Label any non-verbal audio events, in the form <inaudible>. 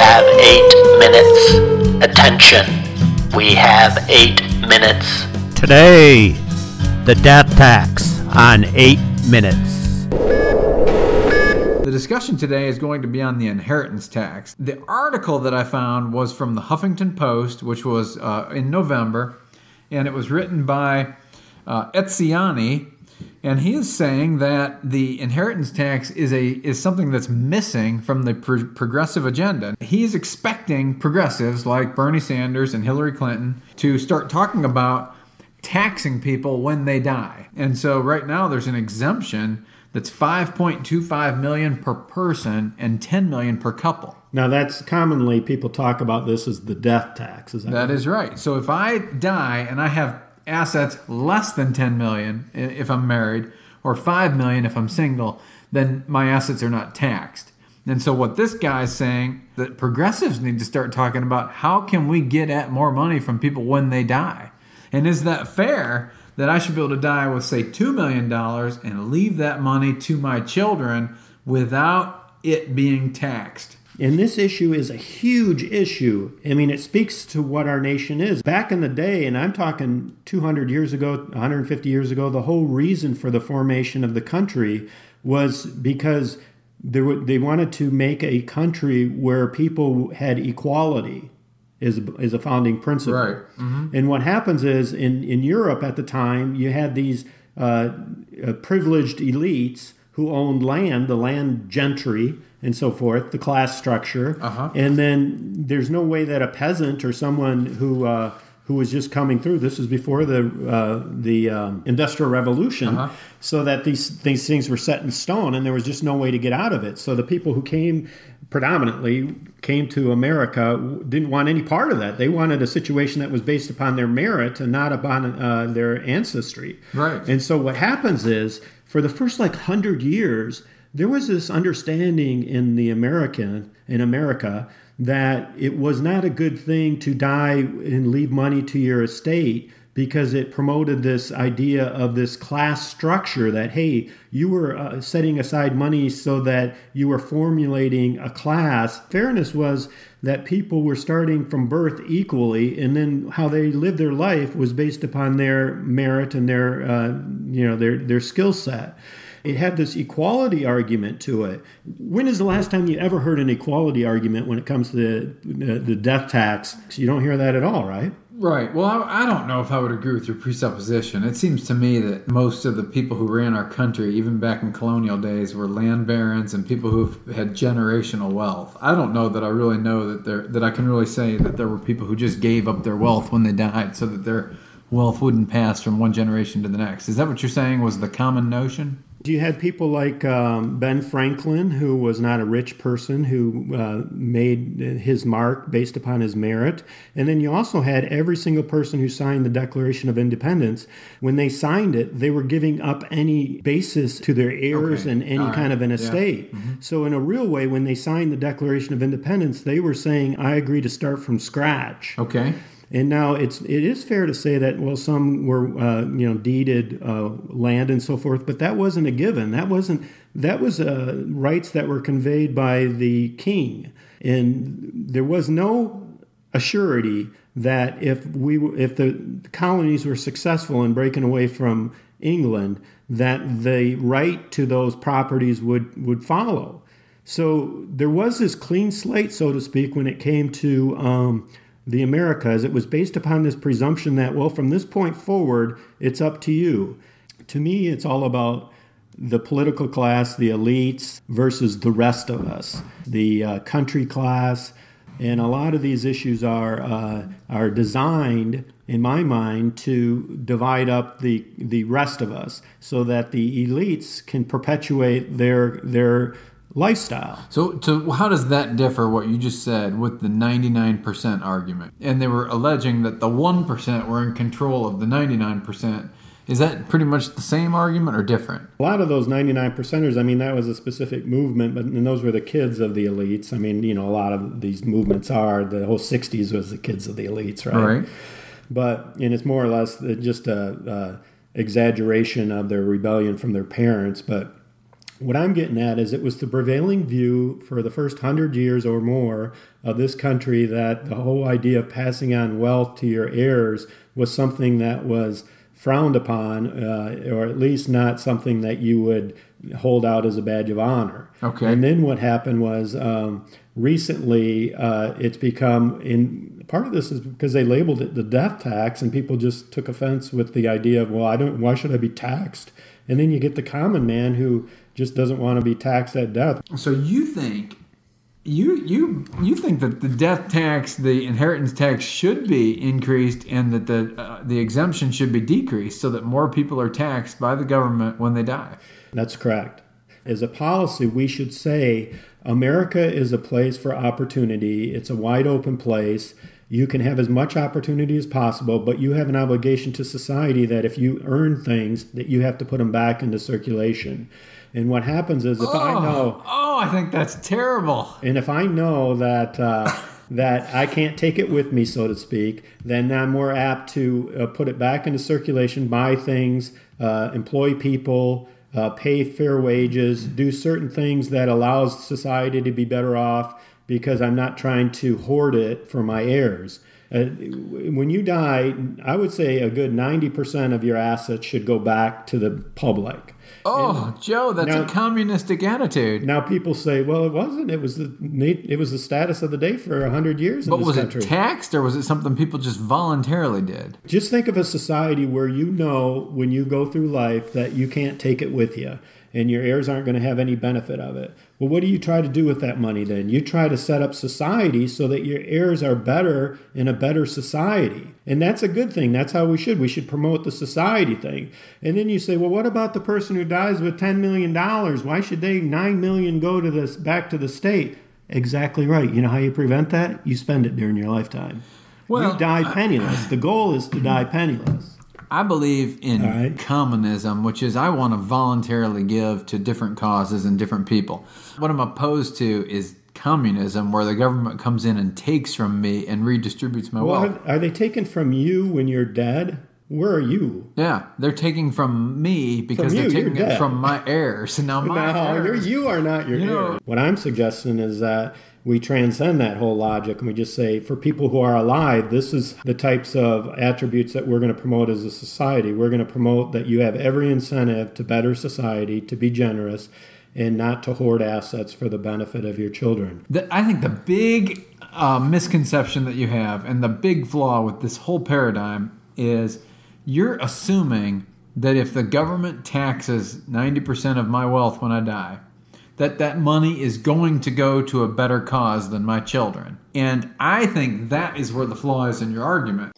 have eight minutes. Attention. We have eight minutes. Today, the death tax on eight minutes. The discussion today is going to be on the inheritance tax. The article that I found was from the Huffington Post, which was uh, in November, and it was written by uh, Etzioni, and he is saying that the inheritance tax is a is something that's missing from the pro- progressive agenda. He's expecting progressives like Bernie Sanders and Hillary Clinton to start talking about taxing people when they die. And so right now there's an exemption that's 5.25 million per person and 10 million per couple. Now, that's commonly people talk about this as the death tax. Is that, That is right. So if I die and I have assets less than 10 million if I'm married or 5 million if I'm single, then my assets are not taxed. And so what this guy's saying that progressives need to start talking about how can we get at more money from people when they die? And is that fair that I should be able to die with say 2 million dollars and leave that money to my children without it being taxed? And this issue is a huge issue. I mean, it speaks to what our nation is. Back in the day, and I'm talking 200 years ago, 150 years ago, the whole reason for the formation of the country was because they, wanted to make a country where people had equality is, is a founding principle. Right. And what happens is in, in Europe at the time, you had these uh, uh, privileged elites who owned land, the land gentry and so forth, the class structure. Uh-huh. And then there's no way that a peasant or someone who uh, who was just coming through. This was before the uh, the um, Industrial Revolution, Uh-huh. so that these these things were set in stone, and there was just no way to get out of it. So the people who came predominantly came to America didn't want any part of that. They wanted a situation that was based upon their merit and not upon uh, their ancestry. Right. And so what happens is, for the first like hundred years, there was this understanding in the American in America that it was not a good thing to die and leave money to your estate because it promoted this idea of this class structure that hey you were uh, setting aside money so that you were formulating a class fairness was that people were starting from birth equally and then how they lived their life was based upon their merit and their uh, you know their their skill set it had this equality argument to it. When is the last time you ever heard an equality argument when it comes to the, the, the death tax? You don't hear that at all, right? Right. Well, I, I don't know if I would agree with your presupposition. It seems to me that most of the people who ran our country, even back in colonial days, were land barons and people who had generational wealth. I don't know that I really know that there that I can really say that there were people who just gave up their wealth when they died so that their wealth wouldn't pass from one generation to the next. Is that what you're saying? Was the common notion? You had people like um, Ben Franklin, who was not a rich person, who uh, made his mark based upon his merit. And then you also had every single person who signed the Declaration of Independence. When they signed it, they were giving up any basis to their heirs Okay. and any right. kind of an Yeah. estate. So, in a real way, when they signed the Declaration of Independence, they were saying, I agree to start from scratch. Okay. And now it's it is fair to say that well some were uh, you know deeded uh, land and so forth, but that wasn't a given. That wasn't that was uh, rights that were conveyed by the king, and there was no assurity that if we if the colonies were successful in breaking away from England, that the right to those properties would would follow. So there was this clean slate, so to speak, when it came to um, the Americas. It was based upon this presumption that, well, from this point forward, it's up to you. To me, it's all about the political class, the elites, versus the rest of us, the uh, country class. And a lot of these issues are uh, are designed, in my mind, to divide up the the rest of us, so that the elites can perpetuate their their lifestyle. So, to how does that differ what you just said with the 99% argument? And they were alleging that the 1% were in control of the 99%. Is that pretty much the same argument or different? A lot of those 99 percenters, I mean, that was a specific movement, but and those were the kids of the elites. I mean, you know, a lot of these movements are the whole 60s was the kids of the elites, right? Right. But and it's more or less just a, a exaggeration of their rebellion from their parents. But What I'm getting at is it was the prevailing view for the first hundred years or more of this country that the whole idea of passing on wealth to your heirs was something that was frowned upon, uh, or at least not something that you would hold out as a badge of honor. Okay. And then what happened was um, recently uh, it's become in part of this is because they labeled it the death tax, and people just took offense with the idea of well, I don't, why should I be taxed? And then you get the common man who just doesn't want to be taxed at death. So you think you you you think that the death tax, the inheritance tax should be increased, and that the uh, the exemption should be decreased, so that more people are taxed by the government when they die. That's correct. As a policy, we should say America is a place for opportunity. It's a wide open place. You can have as much opportunity as possible, but you have an obligation to society that if you earn things, that you have to put them back into circulation. And what happens is if I know, Oh, I think that's terrible. and if I know that uh, <laughs> that I can't take it with me, so to speak, then I'm more apt to uh, put it back into circulation, buy things, uh, employ people, uh, pay fair wages, do certain things that allows society to be better off because I'm not trying to hoard it for my heirs. Uh, when you die, I would say a good 90% of your assets should go back to the public. Oh, Joe, that's Now- a communistic attitude. Now people say, "Well, it wasn't. It was the it was the status of the day for hundred years in But this was country." it taxed or was it something people just voluntarily did? Just think of a society where you know when you go through life that you can't take it with you, and your heirs aren't going to have any benefit of it. Well, what do you try to do with that money then? You try to set up society so that your heirs are better in a better society. And that's a good thing. That's how we should. We should promote the society thing. And then you say, well, what about the person who dies with $10 million? Why should they 9 million go to this back to the state? Exactly right. You know how you prevent that? You spend it during your lifetime. Well, you die penniless. The goal is to die penniless. I believe in right. communism, which is I want to voluntarily give to different causes and different people. What I'm opposed to is communism, where the government comes in and takes from me and redistributes my Well, wealth. are, are they taken from you when you're dead? Where are you? Yeah, they're taking from me because From you, they're taking it from my heirs. And now my <laughs> no, you're, heirs, you are not your You know- heir. What I'm suggesting is that we transcend that whole logic and we just say, for people who are alive, this is the types of attributes that we're going to promote as a society. We're going to promote that you have every incentive to better society, to be generous, and not to hoard assets for the benefit of your children. The, I think the big uh, misconception that you have and the big flaw with this whole paradigm is you're assuming that if the government taxes 90% of my wealth when I die, that that money is going to go to a better cause than my children. And I think that is where the flaw is in your argument.